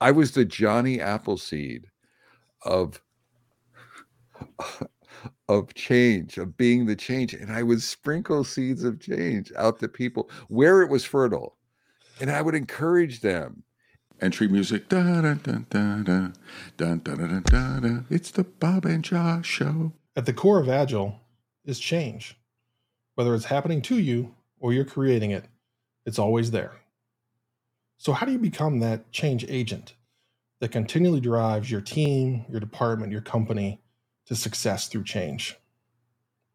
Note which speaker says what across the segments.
Speaker 1: I was the Johnny Appleseed of of change, of being the change. And I would sprinkle seeds of change out to people where it was fertile. And I would encourage them. Entry music. It's the Bob and Josh show.
Speaker 2: At the core of Agile is change. Whether it's happening to you or you're creating it, it's always there. So, how do you become that change agent that continually drives your team, your department, your company to success through change?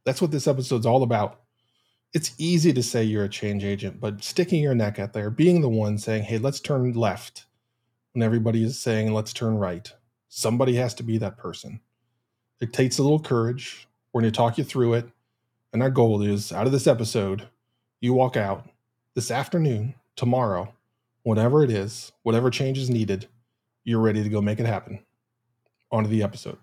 Speaker 2: That's what this episode's all about. It's easy to say you're a change agent, but sticking your neck out there, being the one saying, hey, let's turn left when everybody is saying, let's turn right, somebody has to be that person. It takes a little courage. We're going to talk you through it. And our goal is out of this episode, you walk out this afternoon, tomorrow, whatever it is, whatever change is needed, you're ready to go make it happen. On to the episode.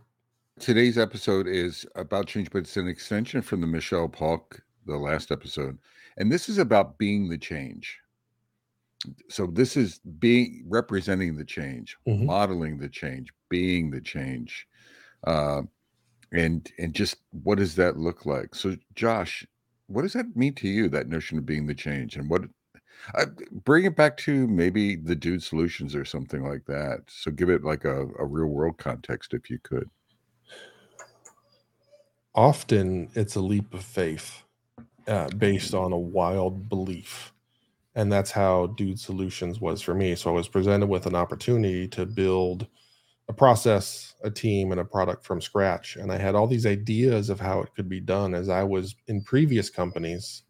Speaker 1: Today's episode is about change, but it's an extension from the Michelle Polk, the last episode. And this is about being the change. So this is being representing the change,
Speaker 2: Mhm.
Speaker 1: modeling the change, being the change. Uh, and and just what does that look like? So Josh, what does that mean to you, that notion of being the change? And what I bring it back to maybe the dude solutions or something like that. So give it like a, a real world context if you could.
Speaker 2: Often it's a leap of faith uh, based on a wild belief. And that's how Dude Solutions was for me. So I was presented with an opportunity to build a process, a team, and a product from scratch. And I had all these ideas of how it could be done as I was in previous companies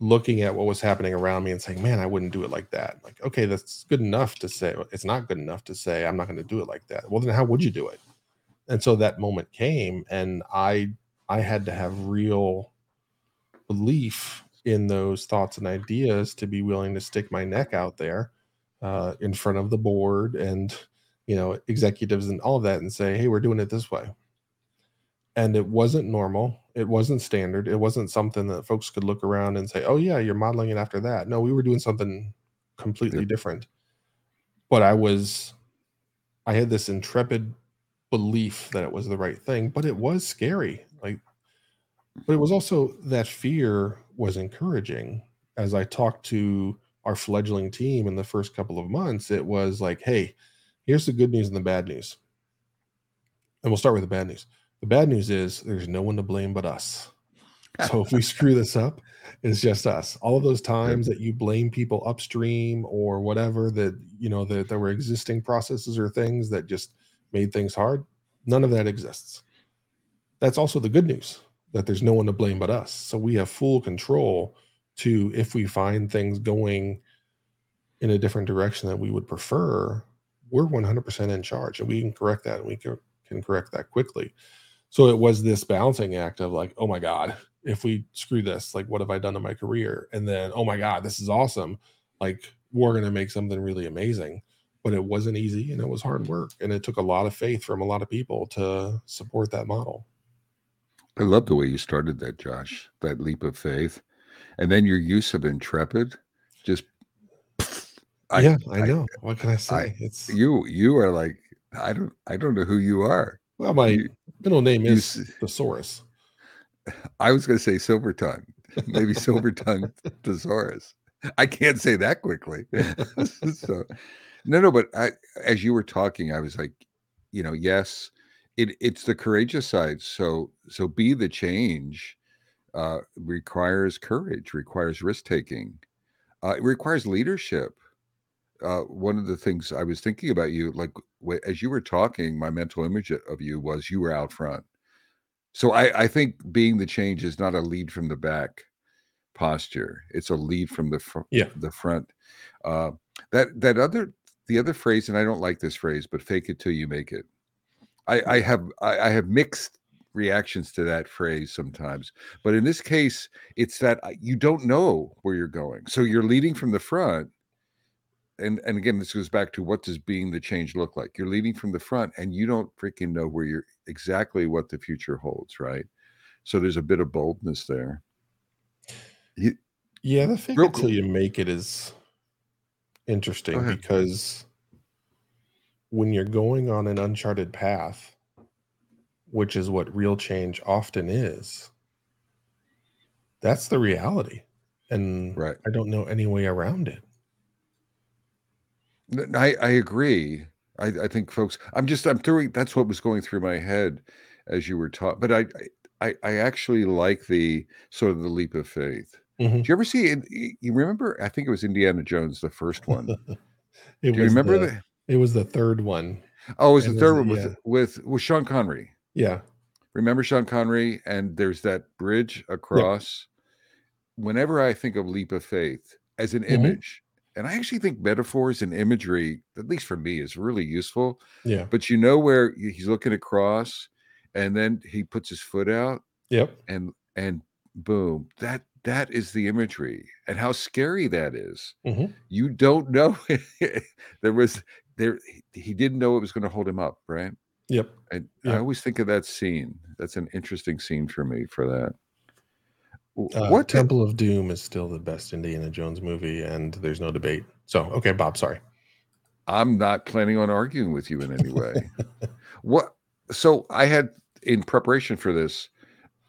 Speaker 2: looking at what was happening around me and saying, man, I wouldn't do it like that. Like, okay, that's good enough to say. It's not good enough to say, I'm not going to do it like that. Well, then how would you do it? And so that moment came and I I had to have real belief in those thoughts and ideas to be willing to stick my neck out there uh, in front of the board and you know executives and all of that and say hey we're doing it this way and it wasn't normal it wasn't standard it wasn't something that folks could look around and say oh yeah you're modeling it after that. No we were doing something completely
Speaker 1: Yep.
Speaker 2: different. But i was i had this intrepid belief that it was the right thing but it was scary like but it was also that fear was encouraging. As i talked to our fledgling team in the first couple of months it was like hey here's the good news and the bad news. And we'll start with the bad news the bad news is there's no one to blame but us. So if we screw this up it's just us. All of those times that you blame people upstream or whatever that you know that there were existing processes or things that just made things hard none of that exists. That's also the good news that there's no one to blame but us. So we have full control to if we find things going in a different direction that we would prefer we're 100% in charge and we can correct that and we can, can correct that quickly so it was this balancing act of like oh my god if we screw this like what have i done in my career? And then oh my god this is awesome. Like we're going to make something really amazing. But it wasn't easy and it was hard work and it took a lot of faith from a lot of people to support that model.
Speaker 1: I love the way you started that, Josh, that leap of faith. And then your use of intrepid just I-
Speaker 2: yeah i
Speaker 1: I-
Speaker 2: know. What can i say? It's
Speaker 1: you you are like I don't I don't know who you are.
Speaker 2: Well my
Speaker 1: you-
Speaker 2: middle name is
Speaker 1: s-
Speaker 2: thesaurus
Speaker 1: I was going to say silver tongue, maybe silver tongue thesaurus. I can't say that quickly. so, no, no, but I, as you were talking, I was like, you know, yes, it, it's the courageous side. So, so be the change uh, requires courage, requires risk taking, uh, it requires leadership. Uh, one of the things I was thinking about you, like as you were talking, my mental image of you was you were out front. So I, I think being the change is not a lead from the back posture; it's a lead from the fr-
Speaker 2: Yeah.
Speaker 1: the front. Uh, that that other the other phrase, and I don't like this phrase, but "fake it till you make it." I, I have I, I have mixed reactions to that phrase sometimes, but in this case, it's that you don't know where you're going, so you're leading from the front. And and again, this goes back to what does being the change look like? You're leading from the front, and you don't freaking know where you're exactly what the future holds, right? So there's a bit of boldness there.
Speaker 2: you, Yeah, the it till
Speaker 1: cool.
Speaker 2: you make it is interesting because when you're going on an uncharted path, which is what real change often is, that's the reality. And
Speaker 1: Right.
Speaker 2: I don't know any way around it.
Speaker 1: I, I agree. I, I think folks, I'm just, I'm throwing, that's what was going through my head as you were taught. But I, I, I actually like the sort of the leap of faith.
Speaker 2: Mhm.
Speaker 1: Do you ever see You remember, I think it was Indiana Jones, the first one.
Speaker 2: It
Speaker 1: Do you
Speaker 2: was
Speaker 1: remember
Speaker 2: the,
Speaker 1: the,
Speaker 2: it was the third one.
Speaker 1: oh, it was the third
Speaker 2: the-
Speaker 1: one with,
Speaker 2: yeah.
Speaker 1: with, with Sean Connery.
Speaker 2: Yeah.
Speaker 1: Remember Sean Connery? And there's that bridge across. Whenever I think of leap of faith as an
Speaker 2: Mhm.
Speaker 1: image, and I actually think metaphors and imagery, at least for me, is really useful.
Speaker 2: Yeah.
Speaker 1: But you know where he's looking across, and then he puts his foot out,
Speaker 2: Yep.
Speaker 1: and and boom, that that is the imagery, and how scary that is.
Speaker 2: Mhm.
Speaker 1: You don't know there was there he- didn't know it was going to hold him up, right?
Speaker 2: Yep.
Speaker 1: And
Speaker 2: Yeah.
Speaker 1: I always think of that scene. That's an interesting scene for me for that. W-
Speaker 2: Uh,
Speaker 1: what
Speaker 2: Temple of Doom is still the best Indiana Jones movie, and there's no debate. So, okay, Bob, sorry.
Speaker 1: I'm not planning on arguing with you in any way. what so I had in preparation for this,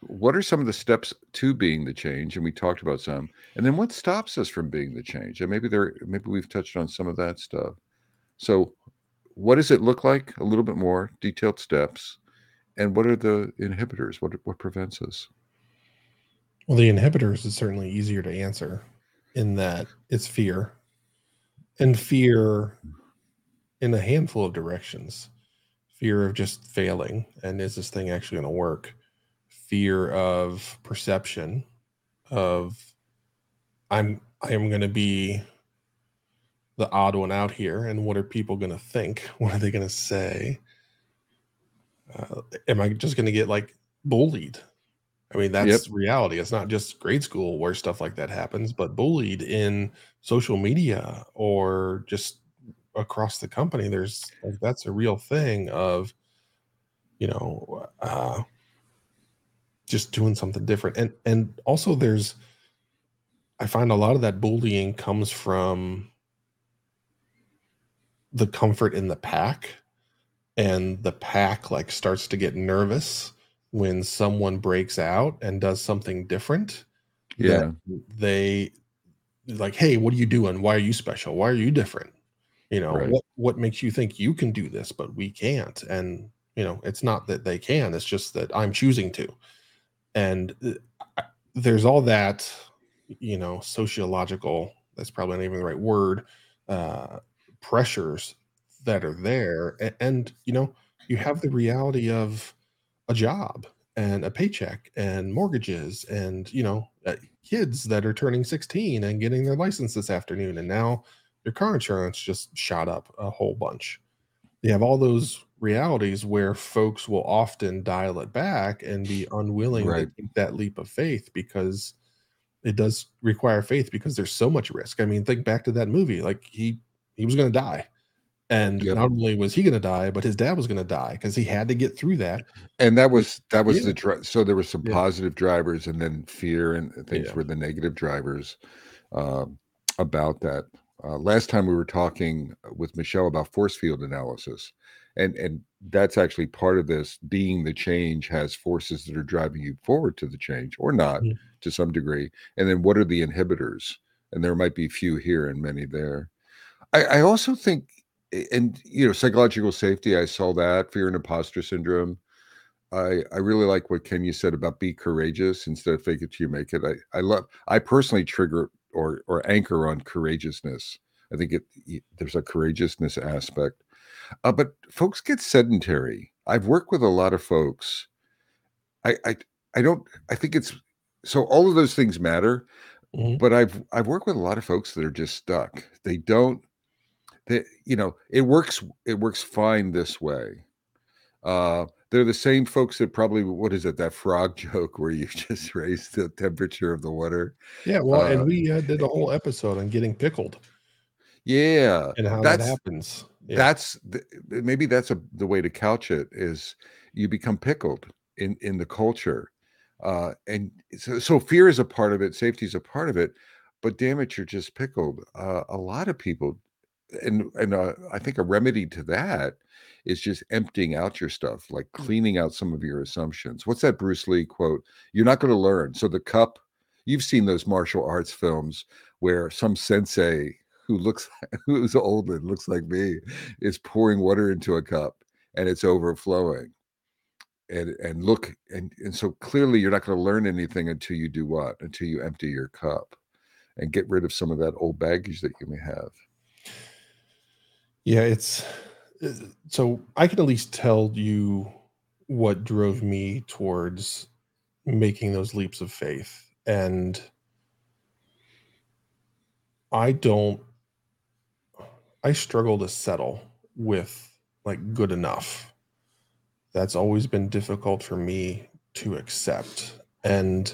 Speaker 1: what are some of the steps to being the change? And we talked about some. And then what stops us from being the change? And maybe there maybe we've touched on some of that stuff. So what does it look like? A little bit more detailed steps. And what are the inhibitors? What what prevents us?
Speaker 2: Well, the inhibitors is certainly easier to answer in that it's fear, and fear in a handful of directions. Fear of just failing, and is this thing actually going to work? Fear of perception, of I'm I am going to be the odd one out here, and what are people going to think? What are they going to say? Uh, am I just going to get like bullied? I mean, that's reality. It's not just grade school where stuff like that happens, but bullied in social media or just across the company. There's like that's a real thing of, you know, uh, just doing something different. And and also there's, I find a lot of that bullying comes from the comfort in the pack, and the pack like starts to get nervous when someone breaks out and does something different
Speaker 1: Yeah.
Speaker 2: they like hey what are you doing? Why are you special? Why are you different? You know
Speaker 1: Right.
Speaker 2: what what makes you think you can do this but we can't? And you know it's not that they can it's just that i'm choosing to. And uh, there's all that you know sociological that's probably not even the right word uh pressures that are there. And, and you know you have the reality of a job and a paycheck and mortgages and you know uh, kids that are turning 16 and getting their license this afternoon and now your car insurance just shot up a whole bunch. You have all those realities where folks will often dial it back and be unwilling
Speaker 1: Right.
Speaker 2: to take that leap of faith because it does require faith because there's so much risk. I mean think back to that movie like he he was going to die and
Speaker 1: Yep.
Speaker 2: not only was he going to die but his dad was going to die because he had to get through that
Speaker 1: And that was that was
Speaker 2: Yeah.
Speaker 1: the dri- so there were some
Speaker 2: Yeah.
Speaker 1: positive drivers and then fear and things
Speaker 2: Yeah.
Speaker 1: were the negative drivers um, about that. Uh, last time we were talking with Michelle about force field analysis, and and that's actually part of this. Being the change has forces that are driving you forward to the change or not
Speaker 2: Mhm.
Speaker 1: to some degree. And then what are the inhibitors? And there might be few here and many there. I, I also think, and you know, psychological safety. I saw that fear and imposter syndrome. I I really like what Kenya said about be courageous instead of fake it till you make it. I I love. I personally trigger or or anchor on courageousness. I think it there's a courageousness aspect. Uh, but folks get sedentary. I've worked with a lot of folks. I I I don't. I think it's so. All of those things matter.
Speaker 2: Mhm.
Speaker 1: But I've I've worked with a lot of folks that are just stuck. They don't. They you know it works. It works fine this way. Uh, they're the same folks that probably what is it that frog joke where you just raise the temperature of the water.
Speaker 2: Yeah, well,
Speaker 1: Uh,
Speaker 2: and we uh, did a whole episode on getting pickled
Speaker 1: Yeah,
Speaker 2: and how that happens. Yeah.
Speaker 1: that's the, maybe that's a the way to couch it is you become pickled in in the culture, uh, and so so fear is a part of it, safety is a part of it, but damn it, you're just pickled. Uh, a lot of people and and uh, I think a remedy to that is just emptying out your stuff, like
Speaker 2: Mm.
Speaker 1: cleaning out some of your assumptions. What's that Bruce Lee quote? You're not going to learn. So the cup, you've seen those martial arts films where some sensei who looks who's old and looks like me is pouring water into a cup and it's overflowing. And and look and and so clearly you're not going to learn anything until you do what? Until you empty your cup and get rid of some of that old baggage that you may have.
Speaker 2: Yeah, it's so I can at least tell you what drove me towards making those leaps of faith. And I don't, I struggle to settle with like good enough. That's always been difficult for me to accept. And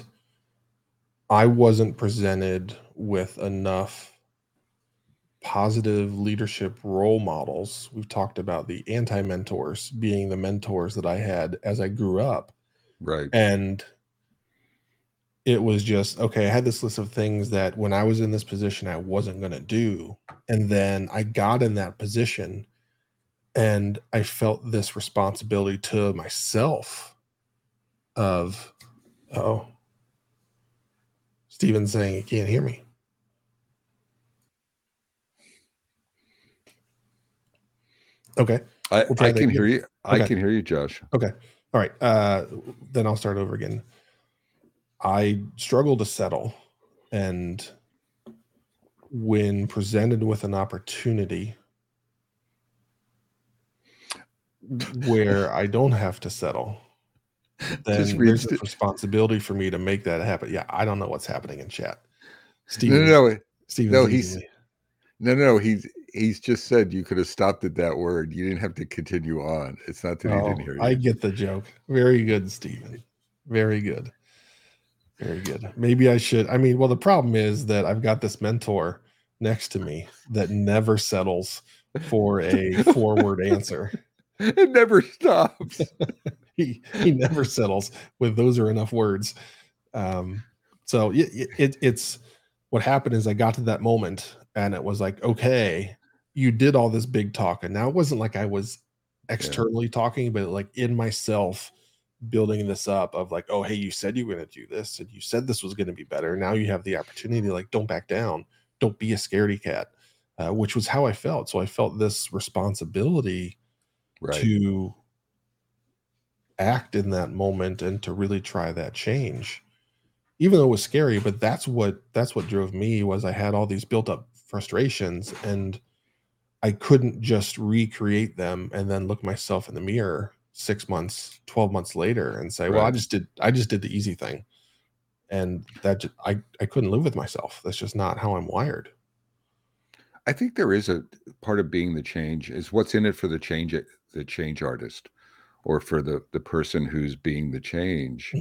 Speaker 2: I wasn't presented with enough positive leadership role models. We've talked about the anti mentors being the mentors that I had as I grew up.
Speaker 1: Right.
Speaker 2: And it was just, okay, I had this list of things that when I was in this position, I wasn't going to do. And then I got in that position and I felt this responsibility to myself of, oh, Steven's saying he can't hear me. Okay.
Speaker 1: I,
Speaker 2: We'll
Speaker 1: I can hear you. I
Speaker 2: Okay.
Speaker 1: can hear you, Josh. Okay.
Speaker 2: All right. Uh, then I'll start over again. I struggle to settle. And when presented with an opportunity where I don't have to settle, then there's a responsibility for me to make that happen. Yeah, I don't know what's happening in chat.
Speaker 1: No, no, no,
Speaker 2: Steven's
Speaker 1: no, he's-. No, no. He's he's just said you could have stopped at that word. You didn't have to continue on. It's not that he
Speaker 2: Oh,
Speaker 1: didn't hear you.
Speaker 2: I get the joke. Very good, Steven. Very good. Very good. Maybe I should. I mean, well, the problem is that I've got this mentor next to me that never settles for a forward answer.
Speaker 1: it never stops.
Speaker 2: He he never settles with those are enough words. Um, so it, it it's what happened is I got to that moment and it was like, okay, you did all this big talk, and now it wasn't like I was externally talking, but like in myself building this up of like, oh, hey, you said you were going to do this, and you said this was going to be better. Now you have the opportunity. Like, don't back down. Don't be a scaredy cat, uh, which was how I felt. So I felt this responsibility
Speaker 1: Right.
Speaker 2: to act in that moment and to really try that change even though it was scary but that's what that's what drove me was i had all these built up frustrations and i couldn't just recreate them and then look myself in the mirror 6 months 12 months later and say well i just did i just did the easy thing and that ju- i i couldn't live with myself that's just not how i'm wired
Speaker 1: I think there is a part of being the change is what's in it for the change the change artist or for the the person who's being the change.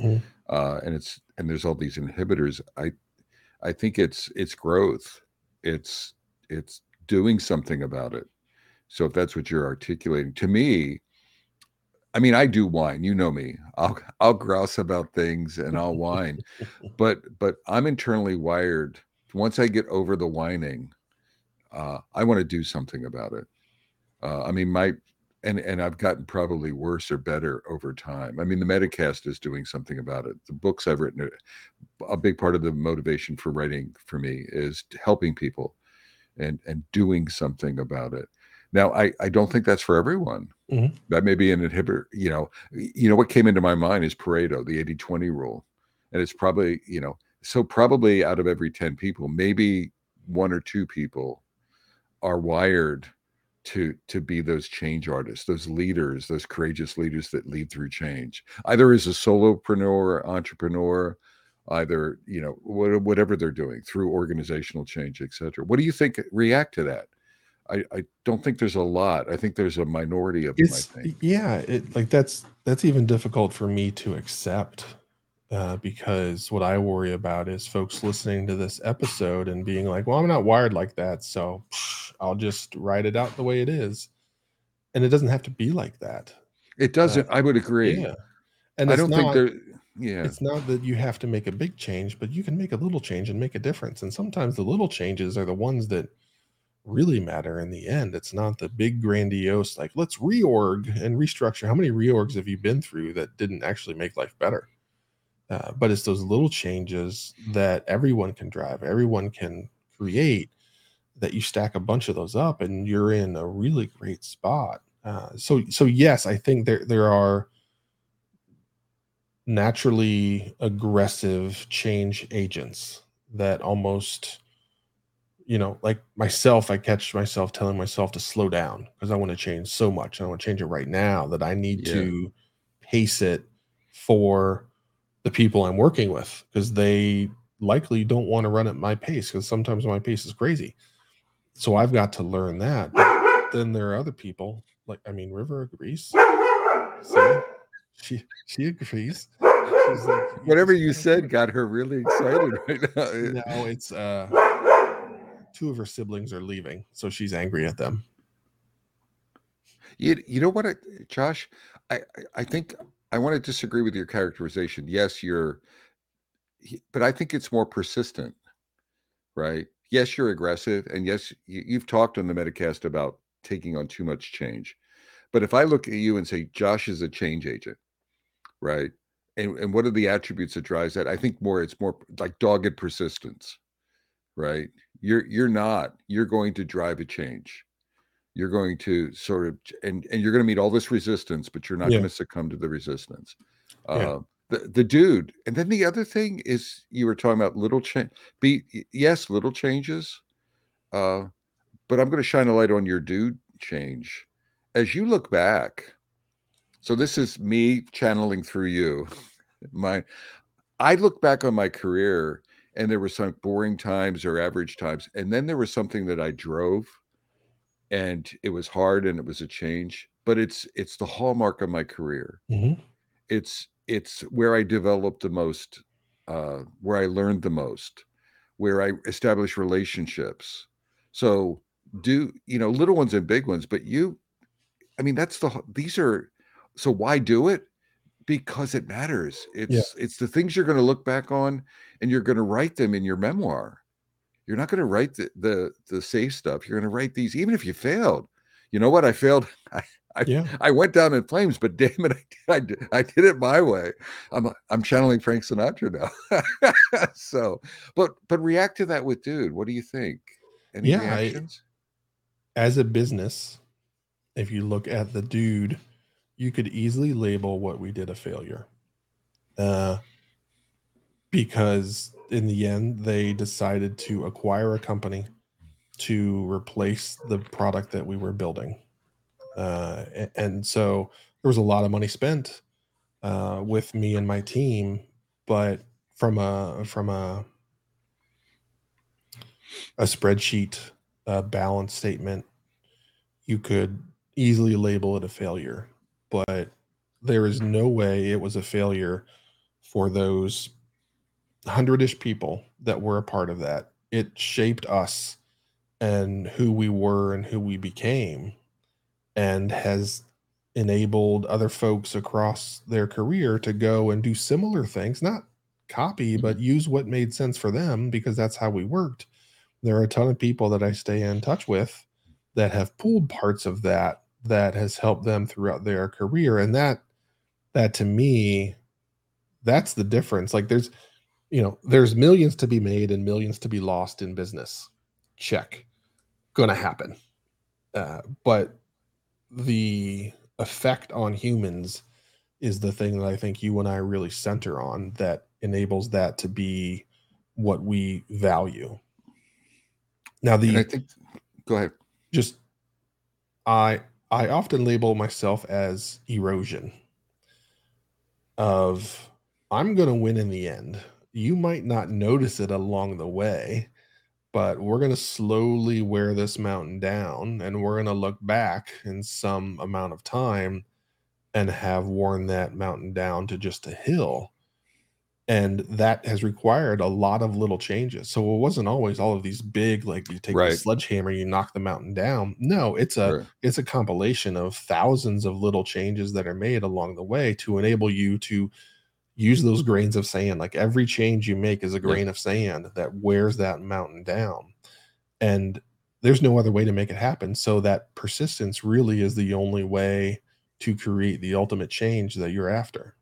Speaker 1: Uh, and it's and there's all these inhibitors. I I think it's it's growth. It's it's doing something about it. So if that's what you're articulating, to me, I mean, I do whine. You know me. I'll I'll grouse about things and I'll whine, but but I'm internally wired. Once I get over the whining, uh, I want to do something about it. Uh, I mean, my and and I've gotten probably worse or better over time. I mean, the Metacast is doing something about it. The books I've written, a big part of the motivation for writing for me is helping people and and doing something about it. Now, I I don't think that's for everyone.
Speaker 2: Mhm.
Speaker 1: That may be an inhibitor. You know, you know what came into my mind is Pareto, the 80-20 rule, and it's probably you know so probably out of every ten people, maybe one or two people are wired to to be those change artists those leaders those courageous leaders that lead through change. Either as a solopreneur entrepreneur either you know what, whatever they're doing through organizational change etc what do you think react to that? I i don't think there's a lot. I think there's a minority of them
Speaker 2: it's
Speaker 1: i think.
Speaker 2: yeah it like that's that's even difficult for me to accept uh, because what i worry about is folks listening to this episode and being like well i'm not wired like that so psh, i'll just write it out the way it is. And it doesn't have to be like that.
Speaker 1: It doesn't i would agree.
Speaker 2: Yeah. And
Speaker 1: i
Speaker 2: it's
Speaker 1: don't
Speaker 2: not,
Speaker 1: think there yeah.
Speaker 2: it's not that you have to make a big change but you can make a little change and make a difference. And sometimes the little changes are the ones that really matter in the end. It's not the big grandiose, like, let's reorg and restructure. How many reorgs have you been through that didn't actually make life better? Uh, but it's those little changes that everyone can drive, everyone can create that you stack a bunch of those up and you're in a really great spot. Uh, so, so yes, I think there, there are naturally aggressive change agents that almost you know, like myself, I catch myself telling myself to slow down because I want to change so much. I want to change it right now that I need yeah. to pace it for the people I'm working with because they likely don't want to run at my pace because sometimes my pace is crazy. So I've got to learn that. But then there are other people, like I mean, River agrees. See, she she agrees.
Speaker 1: Like, Whatever you said got her really excited right now.
Speaker 2: No, it's uh two of her siblings are leaving, so she's angry at them.
Speaker 1: You, you know what, I, Josh? I, I think I want to disagree with your characterization. Yes, you're, but I think it's more persistent, right? Yes, you're aggressive, and yes, you, you've talked on the Metacast about taking on too much change. But if I look at you and say Josh is a change agent, right? And and what are the attributes that drives that? I think more it's more like dogged persistence, right? You're you're not. You're going to drive a change. You're going to sort of and and you're going to meet all this resistance, but you're not yeah. going to succumb to the resistance. Yeah. Uh, the the dude, and then the other thing is you were talking about little change. Be yes, little changes. Uh, but I'm going to shine a light on your dude change as you look back. So this is me channeling through you. My I look back on my career and there were some boring times or average times and then there was something that i drove and it was hard and it was a change but it's it's the hallmark of my career mm-hmm. it's it's where i developed the most uh where i learned the most where i established relationships so do you know little ones and big ones but you i mean that's the these are so why do it because it matters. It's yeah. it's the things you're going to look back on and you're going to write them in your memoir. You're not going to write the, the the safe stuff. You're going to write these even if you failed. You know what? I failed. I I, yeah. I went down in flames, but damn it, I did, I did it my way. I'm I'm channeling Frank Sinatra now. so, but but react to that with dude. What do you think?
Speaker 2: Any yeah, reactions? I, as a business, if you look at the dude you could easily label what we did a failure. Uh, because in the end, they decided to acquire a company to replace the product that we were building. Uh, and so there was a lot of money spent uh, with me and my team, but from a from a a spreadsheet a balance statement, you could easily label it a failure but there is no way it was a failure for those hundred-ish people that were a part of that. It shaped us and who we were and who we became and has enabled other folks across their career to go and do similar things, not copy, but use what made sense for them because that's how we worked. There are a ton of people that I stay in touch with that have pulled parts of that that has helped them throughout their career. And that that to me that's the difference. Like there's you know there's millions to be made and millions to be lost in business. Check. Gonna happen. Uh, but the effect on humans is the thing that i think you and i really center on that enables that to be what we value now the
Speaker 1: and i think go ahead
Speaker 2: just i I often label myself as erosion of I'm going to win in the end. You might not notice it along the way, but we're going to slowly wear this mountain down and we're going to look back in some amount of time and have worn that mountain down to just a hill and that has required a lot of little changes so it wasn't always all of these big like you take right. a sledgehammer you knock the mountain down no it's a right. it's a compilation of thousands of little changes that are made along the way to enable you to use those grains of sand like every change you make is a grain yeah. of sand that wears that mountain down and there's no other way to make it happen. So that persistence really is the only way to create the ultimate change that you're after.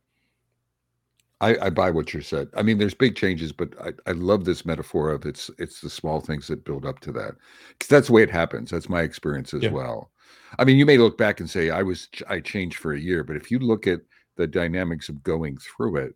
Speaker 1: I, I buy what you said. I mean, there's big changes, but I, I love this metaphor of it's it's the small things that build up to that. Because that's the way it happens. That's my experience as
Speaker 2: Yeah.
Speaker 1: well. I mean, you may look back and say I was I changed for a year, but if you look at the dynamics of going through it,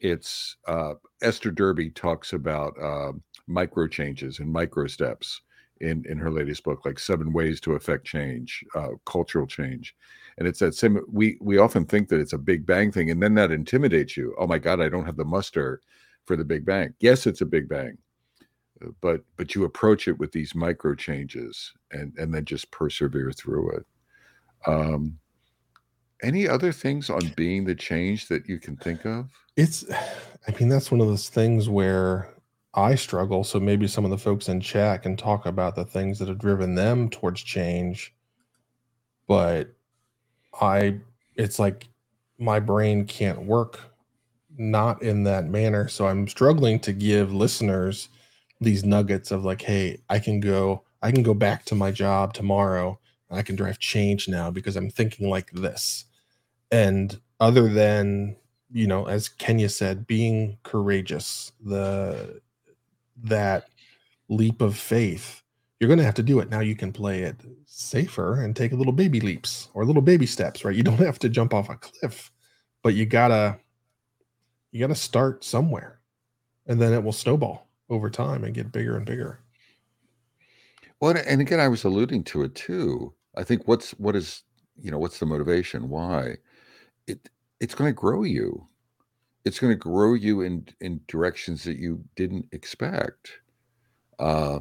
Speaker 1: it's uh, Esther Derby talks about uh, micro changes and micro steps in in her latest book, like seven ways to affect change, uh, cultural change, and it's that same. We we often think that it's a big bang thing, and then that intimidates you. Oh my God, I don't have the muster for the big bang. Yes, it's a big bang, uh, but but you approach it with these micro changes, and and then just persevere through it. Um, any other things on being the change that you can think of?
Speaker 2: It's, I mean, that's one of those things where I struggle. So maybe some of the folks in chat can talk about the things that have driven them towards change. But I, it's like my brain can't work not in that manner. So I'm struggling to give listeners these nuggets of like, hey, I can go, I can go back to my job tomorrow I can drive change now because I'm thinking like this. And other than you know as kenya said being courageous the that leap of faith you're going to have to do it now you can play it safer and take a little baby leaps or little baby steps right you don't have to jump off a cliff but you gotta you gotta start somewhere and then it will snowball over time and get bigger and bigger
Speaker 1: Well, and again, I was alluding to it too. I think what's what is you know what's the motivation? Why? It it's going to grow you. It's going to grow you in in directions that you didn't expect. Uh,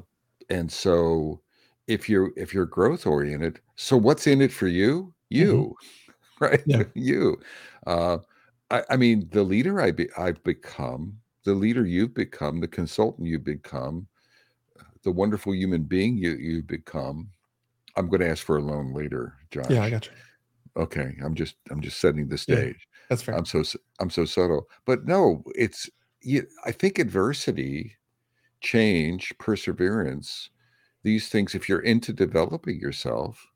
Speaker 1: and so if you're if you're growth oriented, so what's in it for you? You, right?
Speaker 2: Yeah.
Speaker 1: You. Uh, I, I mean, the leader I be, I've become, the leader you've become, the consultant you've become, the wonderful human being you you've become. I'm going to ask for a loan later, Josh.
Speaker 2: yeah i got you
Speaker 1: Okay, I'm just I'm just setting the
Speaker 2: Yeah.
Speaker 1: stage.
Speaker 2: that's fair
Speaker 1: I'm so I'm so subtle, but no, it's you, I think adversity, change, perseverance, these things. If you're into developing yourself,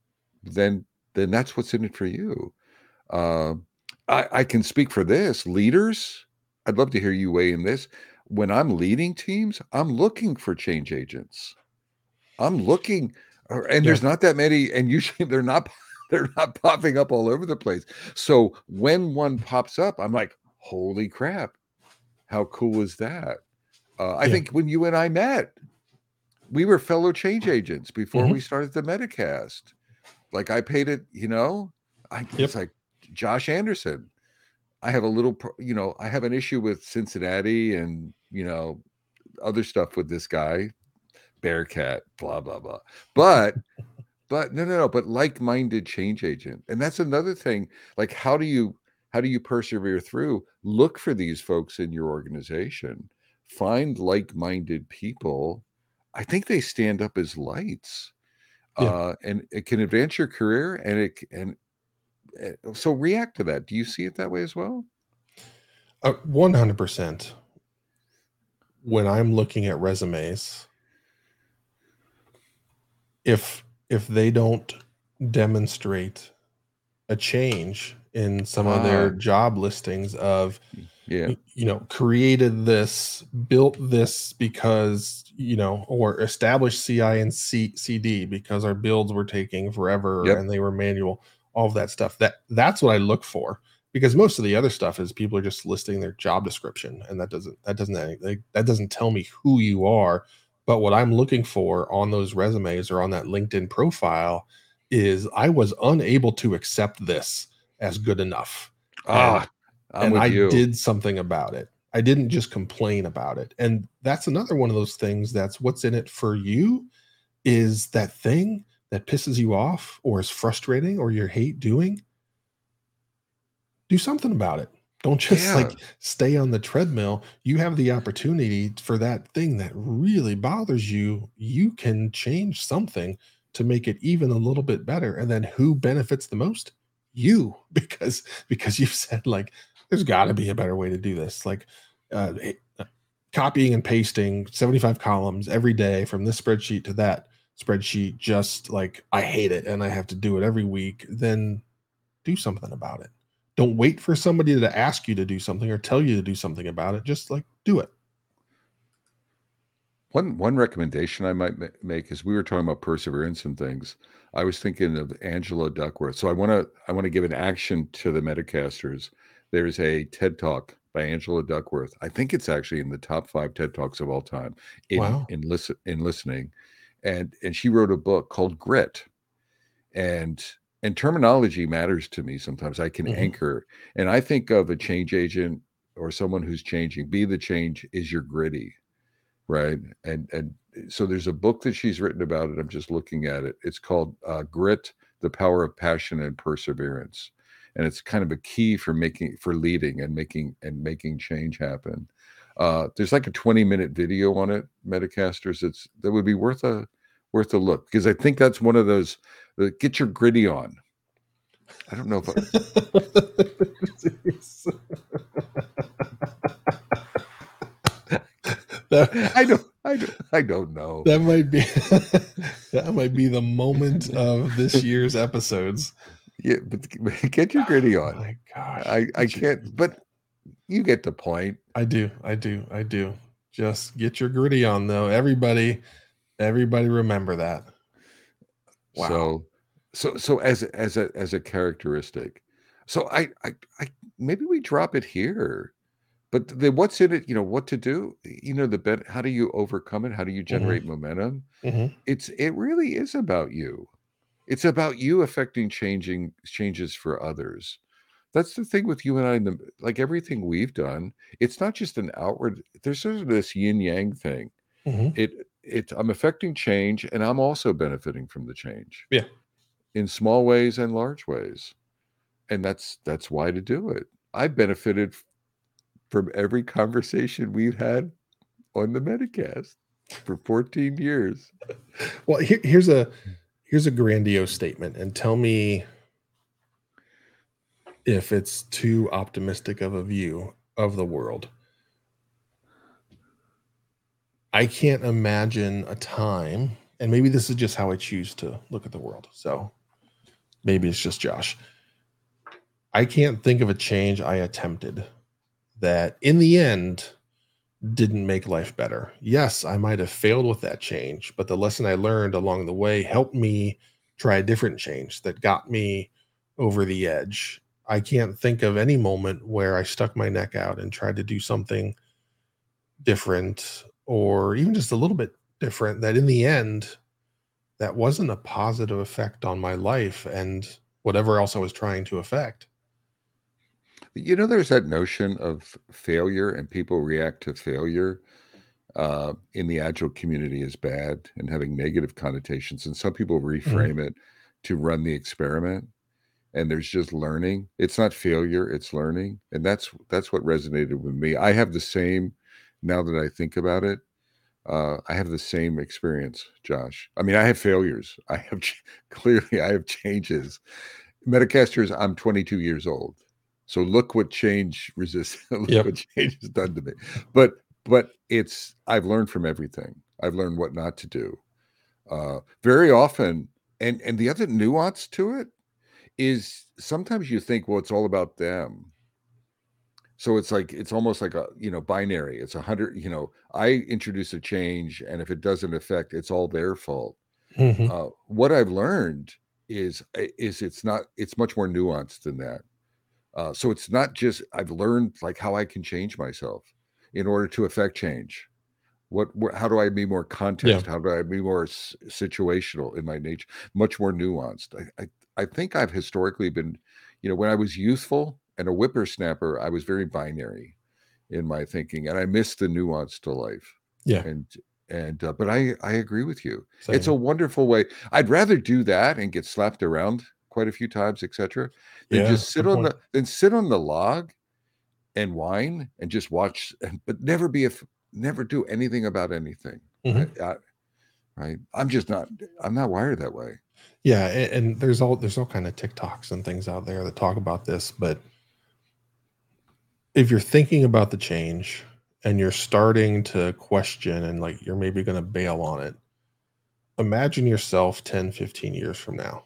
Speaker 1: then then that's what's in it for you. Uh, I, I can speak for this. Leaders, I'd love to hear you weigh in this. When I'm leading teams, I'm looking for change agents. I'm looking, and
Speaker 2: Yeah.
Speaker 1: there's not that many, and usually they're not they're not popping up all over the place. So when one pops up, I'm like, holy crap, how cool is that? Uh, I
Speaker 2: Yeah.
Speaker 1: think when you and I met, we were fellow change agents before
Speaker 2: Mhm.
Speaker 1: we started the Metacast. Like I paid it, you know, I
Speaker 2: Yep.
Speaker 1: it's like Josh Anderson. I have a little, you know, I have an issue with Cincinnati and you know other stuff with this guy, Bearcat, blah blah blah. But but no no no. But like-minded change agent, and that's another thing. Like how do you how do you persevere through? Look for these folks in your organization. Find like-minded people. I think they stand up as lights,
Speaker 2: Yeah.
Speaker 1: uh, and it can advance your career. And it and uh, so react to that. Do you see it that way as well?
Speaker 2: Uh, 100% when i'm looking at resumes if if they don't demonstrate a change in some of their
Speaker 1: Ah.
Speaker 2: job listings of
Speaker 1: Yeah.
Speaker 2: you know created this built this because you know or established ci and C, cd because our builds were taking forever
Speaker 1: Yep.
Speaker 2: and they were manual all of that stuff that that's what i look for because most of the other stuff is people are just listing their job description and that doesn't that doesn't that doesn't tell me who you are but what i'm looking for on those resumes or on that linkedin profile is i was unable to accept this as good enough
Speaker 1: Ah, I'm
Speaker 2: and I
Speaker 1: you.
Speaker 2: did something about it. I didn't just complain about it. And that's another one of those things that's what's in it for you is that thing that pisses you off or is frustrating or you hate doing. Do something about it. Don't just
Speaker 1: Yeah.
Speaker 2: like stay on the treadmill. You have the opportunity for that thing that really bothers you. You can change something to make it even a little bit better. And then who benefits the most? You, because because you've said like there's got to be a better way to do this. Like uh, uh, copying and pasting 75 columns every day from this spreadsheet to that spreadsheet just like I hate it and I have to do it every week, then do something about it. Don't wait for somebody to ask you to do something or tell you to do something about it. Just like do it.
Speaker 1: One one recommendation I might ma- make is we were talking about perseverance and things. I was thinking of Angela Duckworth. So I want to I want to give an action to the Metacasters. There's a TED Talk by Angela Duckworth. I think it's actually in the top five TED Talks of all time in
Speaker 2: Wow.
Speaker 1: in listen in listening, and and she wrote a book called Grit, and and terminology matters to me sometimes. I can
Speaker 2: Mhm.
Speaker 1: anchor, and I think of a change agent or someone who's changing. Be the change is your gritty, right? And and so there's a book that she's written about it. I'm just looking at it. It's called uh, Grit: The Power of Passion and Perseverance and it's kind of a key for making for leading and making and making change happen uh there's like a 20 minute video on it metacasters it's that would be worth a worth a look because i think that's one of those Uh, get your gritty on i don't know if I,
Speaker 2: that,
Speaker 1: I don't i don't i don't know
Speaker 2: that might be that might be the moment of this year's episodes.
Speaker 1: yeah but get your gritty
Speaker 2: Oh
Speaker 1: on
Speaker 2: my gosh.
Speaker 1: i i can't but you get the point
Speaker 2: I do. I do. I do. Just get your gritty on though. Everybody, everybody remember that. Wow.
Speaker 1: So, so, so as as a as a characteristic, so I I, I maybe we drop it here, but the what's in it, you know, what to do, you know, the bet. How do you overcome it? How do you generate momentum?
Speaker 2: Mhm.
Speaker 1: It's it really is about you. It's about you affecting changing changes for others. That's the thing with you and I. the- Like everything we've done, it's not just an outward. There's sort of this yin yang thing
Speaker 2: Mhm.
Speaker 1: it it i'm affecting change and i'm also benefiting from the change
Speaker 2: Yeah.
Speaker 1: in small ways and large ways and that's that's why to do it i benefited from every conversation we've had on the Metacast for 14 years
Speaker 2: Well, here, here's a here's a grandiose statement, and tell me if it's too optimistic of a view of the world. I can't imagine a time, and maybe this is just how I choose to look at the world. So maybe it's just Josh. I can't think of a change I attempted that in the end didn't make life better. Yes, I might have failed with that change, but the lesson I learned along the way helped me try a different change that got me over the edge. I can't think of any moment where I stuck my neck out and tried to do something different or even just a little bit different that in the end that wasn't a positive effect on my life and whatever else I was trying to affect.
Speaker 1: you know there's that notion of failure and people react to failure uh, in the agile community as bad and having negative connotations and some people reframe it to run the experiment and there's just learning. It's not failure it's learning and that's that's what resonated with me. I have the same now that i think about it uh, i have the same experience josh. I mean i have failures. I have ch- clearly i have changes. Metacasters i'm 22 years old. So look what change resist look
Speaker 2: Yep.
Speaker 1: what change has done to me. But but it's i've learned from everything. I've learned what not to do. Uh very often and and the other nuance to it is sometimes you think well it's all about them so it's like it's almost like a you know binary it's a hundred you know i introduce a change and if it doesn't affect it's all their fault
Speaker 2: Mhm.
Speaker 1: uh, what I've learned is is it's not it's much more nuanced than that. Uh, so it's not just I've learned like how I can change myself in order to affect change. What, what how do I be more context? How do I be more s- situational in my nature? Much more nuanced. I, I I think I've historically been, you know, when I was youthful and a whippersnapper, I was very binary in my thinking, and I missed the nuance to life.
Speaker 2: Yeah.
Speaker 1: And and uh, but I I agree with you it's a wonderful way. I'd rather do that and get slapped around quite a few times, etc., than
Speaker 2: Yeah,
Speaker 1: just sit on
Speaker 2: point.
Speaker 1: the then sit on the log and whine and just watch, but never be a never do anything about anything.
Speaker 2: Mhm.
Speaker 1: I- I- right? I'm just not. I'm not wired that way.
Speaker 2: Yeah, and, and there's all there's all kind of TikToks and things out there that talk about this, but if you're thinking about the change and you're starting to question and like you're maybe going to bail on it, imagine yourself 10, 15 years from now.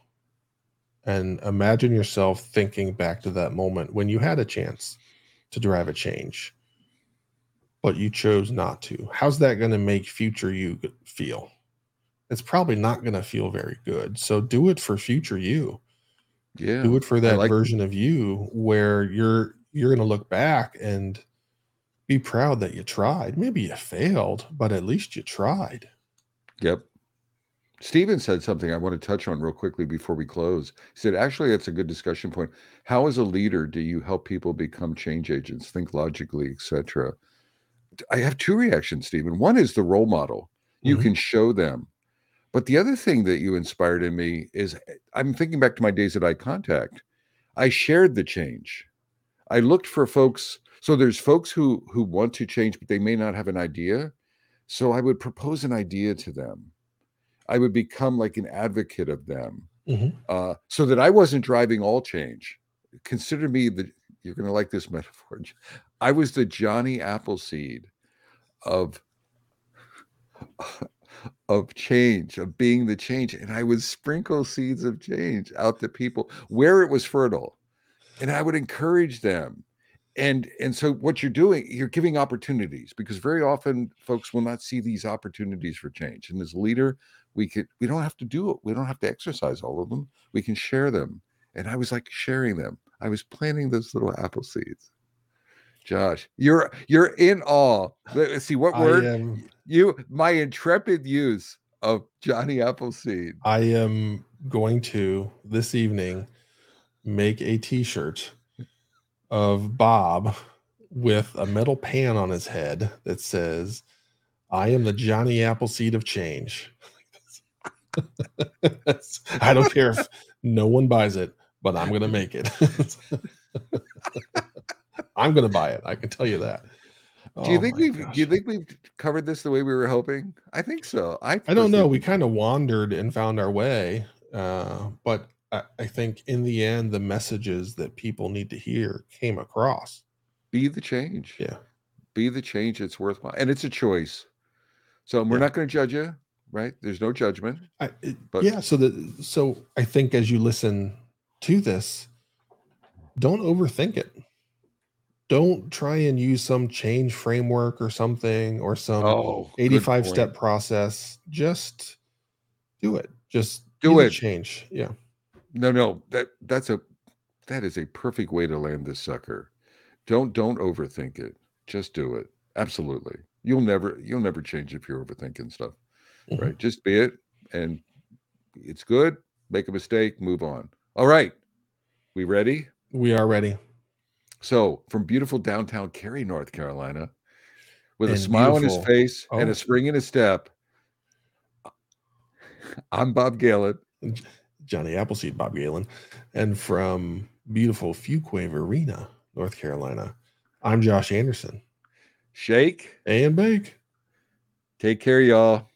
Speaker 2: And imagine yourself thinking back to that moment when you had a chance to drive a change, but you chose not to. How's that going to make future you feel? It's probably not going to feel very good. So do it for future you.
Speaker 1: Yeah.
Speaker 2: Do it for that
Speaker 1: like-
Speaker 2: version of you where you're you're going to look back and be proud that you tried. Maybe you failed, but at least you tried.
Speaker 1: Yep. Steven said something I want to touch on real quickly before we close. He said, actually, that's a good discussion point. How, as a leader, do you help people become change agents, think logically, etc.? I have two reactions, Stephen. One is the role model. You
Speaker 2: Mhm.
Speaker 1: can show them. But the other thing that you inspired in me is I'm thinking back to my days at iContact. I shared the change. I looked for folks. So there's folks who who want to change, but they may not have an idea. So I would propose an idea to them. I would become like an advocate of them,
Speaker 2: Mhm.
Speaker 1: uh, so that I wasn't driving all change. Consider me the. You're going to like this metaphor. I was the Johnny Appleseed of of change, of being the change, and I would sprinkle seeds of change out to people where it was fertile, and I would encourage them. And and so what you're doing, you're giving opportunities because very often folks will not see these opportunities for change. And as a leader, we could we don't have to do it. We don't have to exercise all of them. We can share them. And I was like sharing them. I was planting those little apple seeds. Josh, you're you're in awe. Let's see what word
Speaker 2: am
Speaker 1: you my intrepid use of Johnny Appleseed.
Speaker 2: I am going to this evening make a t-shirt of Bob with a metal pan on his head that says, I am the Johnny Appleseed of change. I don't care if no one buys it, but I'm going to make it. I'm going to buy it. I can tell you that.
Speaker 1: Do you
Speaker 2: Oh
Speaker 1: think we've
Speaker 2: gosh.
Speaker 1: do you think we've covered this the way we were hoping? I think so. I
Speaker 2: I don't know. We kind of wandered and found our way, uh, but I, I think in the end, the messages that people need to hear came across.
Speaker 1: be the change.
Speaker 2: Yeah.
Speaker 1: Be the change that's worthwhile. And it's a choice. So we're
Speaker 2: Yeah.
Speaker 1: not going to judge you, right? There's no judgment.
Speaker 2: I, it-
Speaker 1: But-
Speaker 2: yeah. So that so I think as you listen to this, don't overthink it. Don't try and use some change framework or something or some
Speaker 1: Oh,
Speaker 2: 85 step process. Just do it. Just
Speaker 1: Do it.
Speaker 2: Change. Yeah.
Speaker 1: No, no, that that's a that is a perfect way to land this sucker. Don't don't overthink it. Just do it. Absolutely. You'll never you'll never change if you're overthinking stuff.
Speaker 2: Mhm.
Speaker 1: Right. Just be it and it's good. Make a mistake, move on. All right. We ready?
Speaker 2: We are ready.
Speaker 1: So, from beautiful downtown Cary, North Carolina, with a
Speaker 2: And
Speaker 1: smile on his
Speaker 2: beautiful-
Speaker 1: face and
Speaker 2: Oh.
Speaker 1: a spring in his step, I'm Bob Galen.
Speaker 2: Johnny Appleseed, Bob Galen, and from beautiful Fuquay-Varina, North Carolina. I'm Josh Anderson.
Speaker 1: Shake.
Speaker 2: And Bake.
Speaker 1: Take care, y'all.